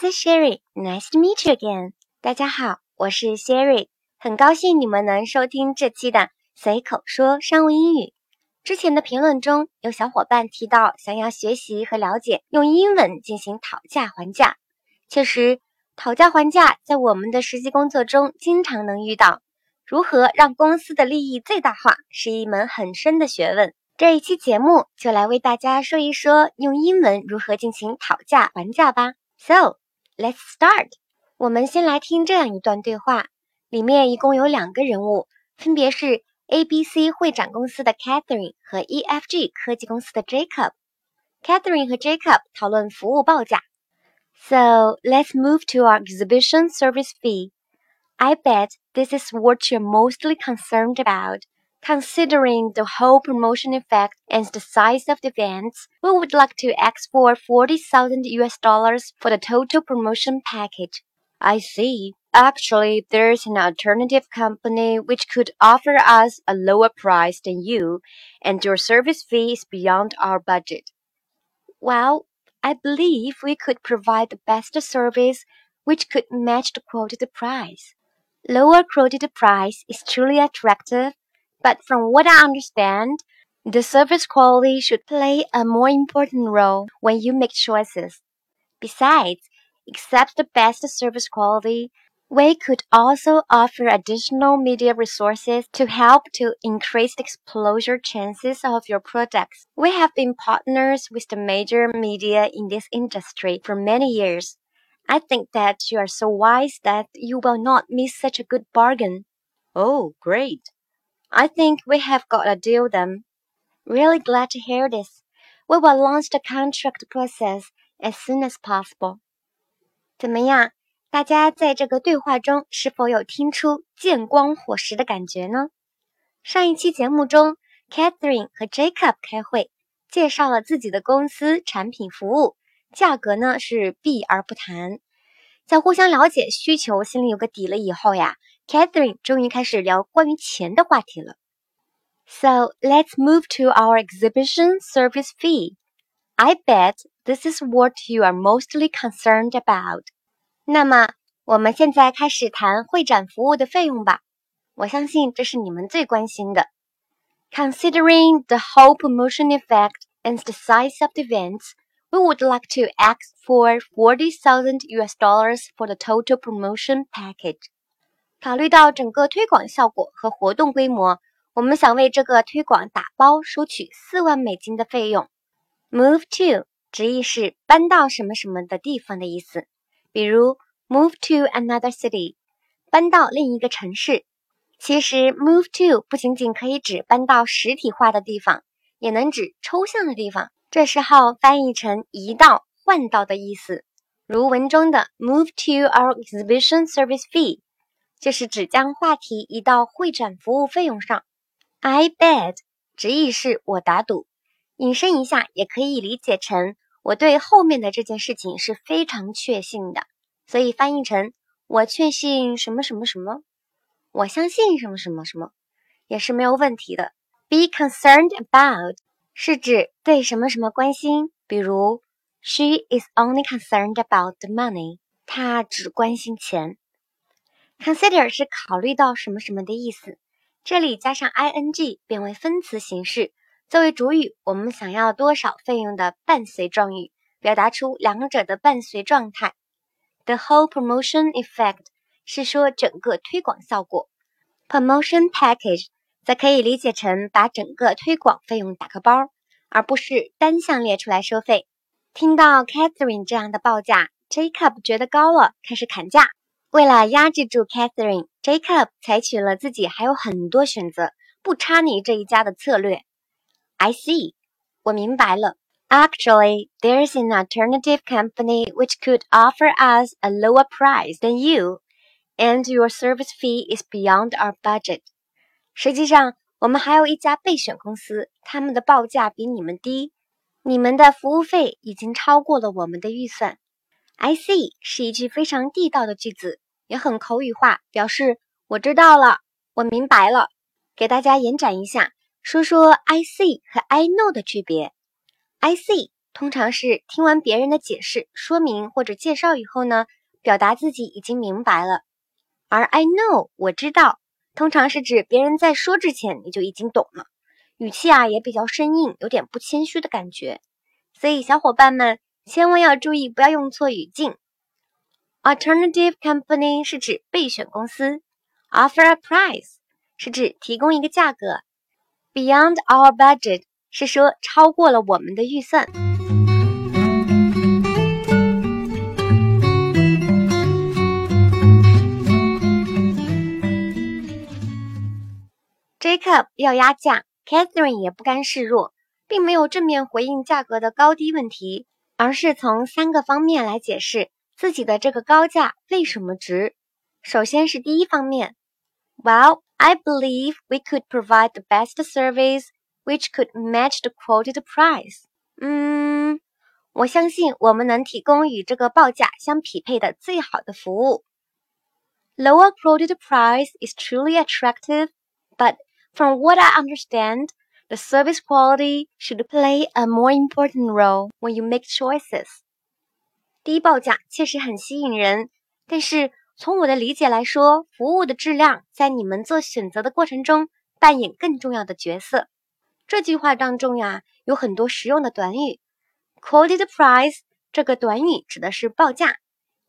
this is Sherry. Nice to meet you again. 大家好，我是 Sherry，很高兴你们能收听这期的随口说商务英语。之前的评论中有小伙伴提到想要学习和了解用英文进行讨价还价。确实，讨价还价在我们的实际工作中经常能遇到。如何让公司的利益最大化是一门很深的学问。这一期节目就来为大家说一说用英文如何进行讨价还价吧。So let's start。我们先来听这样一段对话，里面一共有两个人物，分别是 ABC 会展公司的 Catherine 和 EFG 科技公司的 Jacob。Catherine 和 Jacob 讨论服务报价。So let's move to our exhibition service fee. I bet this is what you're mostly concerned about. Considering the whole promotion effect and the size of the events, we would like to ask for 40,000 US dollars for the total promotion package. I see. Actually, there's an alternative company which could offer us a lower price than you, and your service fee is beyond our budget. Well, I believe we could provide the best service which could match the quoted price. Lower quoted price is truly attractive but from what I understand, the service quality should play a more important role when you make choices. Besides, except the best service quality, we could also offer additional media resources to help to increase the exposure chances of your products. We have been partners with the major media in this industry for many years. I think that you are so wise that you will not miss such a good bargain. Oh, great. I think we have got a deal then. Really glad to hear this. We will launch the contract process as soon as possible. 怎么样？大家在这个对话中是否有听出见光火石的感觉呢？上一期节目中，Catherine 和 Jacob 开会，介绍了自己的公司产品服务，价格呢是避而不谈。在互相了解需求、心里有个底了以后呀。Catherine 终于开始聊关于钱的话题了。So let's move to our exhibition service fee. I bet this is what you are mostly concerned about. 那么，我们现在开始谈会展服务的费用吧。我相信这是你们最关心的。Considering the whole promotion effect and the size of the events, we would like to ask for 40,000 US dollars for the total promotion package. 考虑到整个推广效果和活动规模，我们想为这个推广打包收取四万美金的费用。Move to 直译是搬到什么什么的地方的意思，比如 move to another city，搬到另一个城市。其实 move to 不仅仅可以指搬到实体化的地方，也能指抽象的地方。这时候翻译成移到、换到的意思，如文中的 move to our exhibition service fee。就是指将话题移到会展服务费用上。I bet 直译是我打赌，引申一下也可以理解成我对后面的这件事情是非常确信的，所以翻译成我确信什么什么什么，我相信什么什么什么，也是没有问题的。Be concerned about 是指对什么什么关心，比如 She is only concerned about the money，她只关心钱。Consider 是考虑到什么什么的意思，这里加上 ing 变为分词形式，作为主语，我们想要多少费用的伴随状语，表达出两者的伴随状态。The whole promotion effect 是说整个推广效果，promotion package 则可以理解成把整个推广费用打个包，而不是单项列出来收费。听到 Catherine 这样的报价，Jacob 觉得高了，开始砍价。为了压制住 Catherine，Jacob 采取了自己还有很多选择，不插你这一家的策略。I see，我明白了。Actually, there's an alternative company which could offer us a lower price than you, and your service fee is beyond our budget. 实际上，我们还有一家备选公司，他们的报价比你们低，你们的服务费已经超过了我们的预算。I see 是一句非常地道的句子，也很口语化，表示我知道了，我明白了。给大家延展一下，说说 I see 和 I know 的区别。I see 通常是听完别人的解释、说明或者介绍以后呢，表达自己已经明白了。而 I know 我知道，通常是指别人在说之前你就已经懂了，语气啊也比较生硬，有点不谦虚的感觉。所以小伙伴们千万要注意，不要用错语境。Alternative company 是指备选公司，offer a price 是指提供一个价格，beyond our budget 是说超过了我们的预算。Jacob 要压价，Catherine 也不甘示弱，并没有正面回应价格的高低问题，而是从三个方面来解释自己的这个高价为什么值。首先是第一方面，Well, I believe we could provide the best service which could match the quoted price。嗯，我相信我们能提供与这个报价相匹配的最好的服务。Lower quoted price is truly attractive, but From what I understand, the service quality should play a more important role when you make choices. 低报价确实很吸引人，但是从我的理解来说，服务的质量在你们做选择的过程中扮演更重要的角色。这句话当中呀，有很多实用的短语。Quoted price 这个短语指的是报价。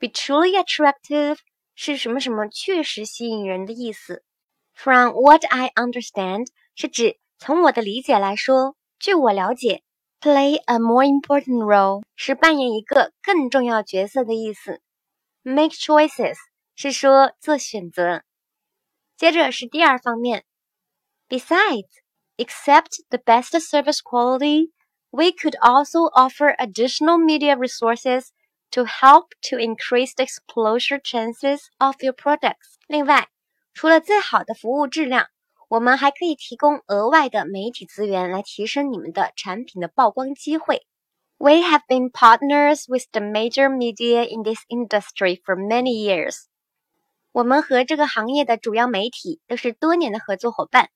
Be truly attractive 是什么什么确实吸引人的意思。From what I understand 是指 从我的理解来说，据我了解，play a more important role 是扮演一个更重要角色的意思。Make choices 是说做选择。接着是第二方面，Besides, except the best service quality, we could also offer additional media resources to help to increase the exposure chances of your products. 另外。除了最好的服务质量， 我们还可以提供额外的媒体资源来提升你们的产品的曝光机会。We have been partners with the major media in this industry for many years。我们和这个行业的主要媒体都是多年的合作伙伴。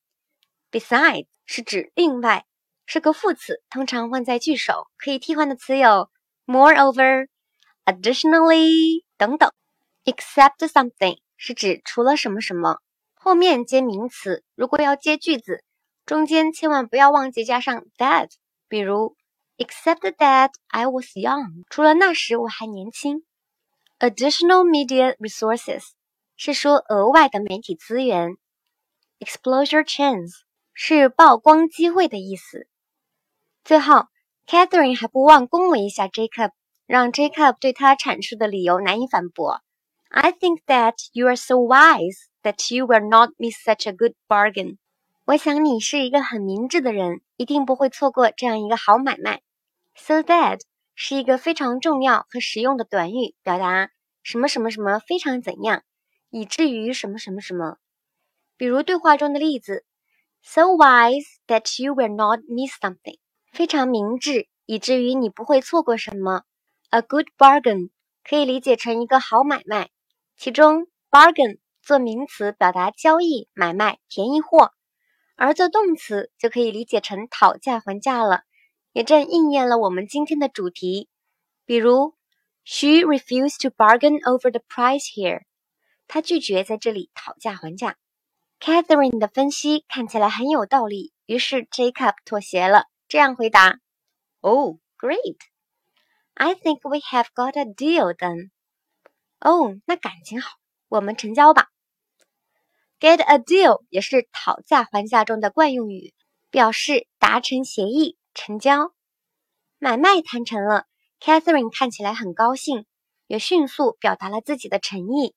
Besides 是指另外，是个副词，通常放在句首，可以替换的词有 moreover、additionally 等等。Except something。是指除了什么什么，后面接名词。如果要接句子，中间千万不要忘记加上 that。比如，except that I was young，除了那时我还年轻。Additional media resources 是说额外的媒体资源。Exposure chance 是曝光机会的意思。最后，Catherine 还不忘恭维一下 Jacob，让 Jacob 对他阐述的理由难以反驳。I think that you are so wise that you will not miss such a good bargain。我想你是一个很明智的人，一定不会错过这样一个好买卖。So that 是一个非常重要和实用的短语，表达什么什么什么非常怎样，以至于什么什么什么。比如对话中的例子：So wise that you will not miss something。非常明智，以至于你不会错过什么。A good bargain 可以理解成一个好买卖。其中，bargain 做名词表达交易、买卖、便宜货，而做动词就可以理解成讨价还价了，也正应验了我们今天的主题。比如，She refused to bargain over the price here。她拒绝在这里讨价还价。Catherine 的分析看起来很有道理，于是 Jacob 妥协了，这样回答：“Oh, great! I think we have got a deal then.” 哦，那感情好，我们成交吧。Get a deal 也是讨价还价中的惯用语，表示达成协议、成交。买卖谈成了，Catherine 看起来很高兴，也迅速表达了自己的诚意。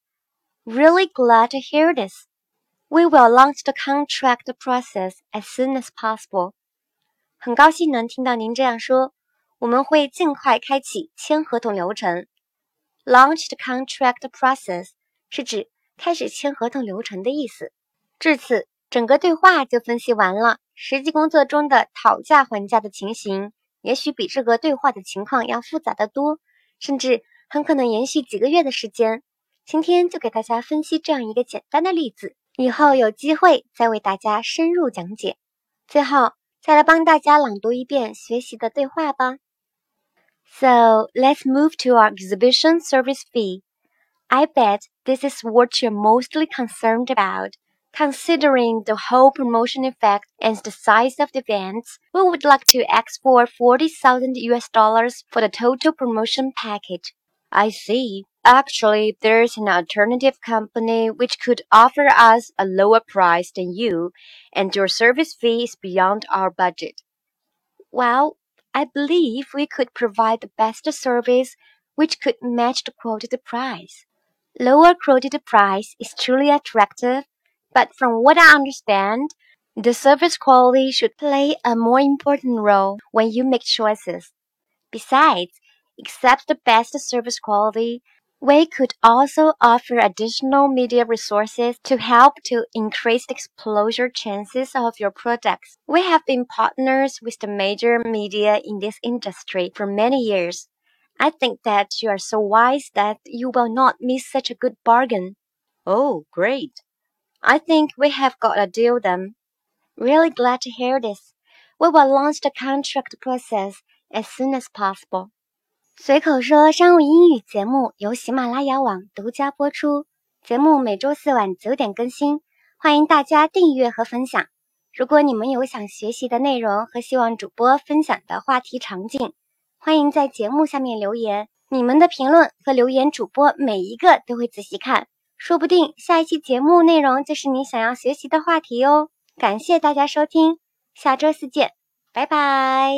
Really glad to hear this. We will launch the contract process as soon as possible. 很高兴能听到您这样说，我们会尽快开启签合同流程。Launch the contract process 是指开始签合同流程的意思。至此，整个对话就分析完了。实际工作中的讨价还价的情形，也许比这个对话的情况要复杂的多，甚至很可能延续几个月的时间。今天就给大家分析这样一个简单的例子，以后有机会再为大家深入讲解。最后，再来帮大家朗读一遍学习的对话吧。So let's move to our exhibition service fee. I bet this is what you're mostly concerned about. Considering the whole promotion effect and the size of the events, we would like to ask for 40,000 US dollars for the total promotion package. I see. Actually, there's an alternative company which could offer us a lower price than you, and your service fee is beyond our budget. Well, I believe we could provide the best service which could match the quoted price. Lower quoted price is truly attractive, but from what I understand, the service quality should play a more important role when you make choices. Besides, except the best service quality, we could also offer additional media resources to help to increase the exposure chances of your products. We have been partners with the major media in this industry for many years. I think that you are so wise that you will not miss such a good bargain. Oh, great. I think we have got a deal then. Really glad to hear this. We will launch the contract process as soon as possible. 随口说商务英语节目由喜马拉雅网独家播出，节目每周四晚九点更新，欢迎大家订阅和分享。如果你们有想学习的内容和希望主播分享的话题场景， 欢迎在节目下面留言。你们的评论和留言，主播每一个都会仔细看，说不定下一期节目内容就是你想要学习的话题哟。感谢大家收听，下周四见，拜拜。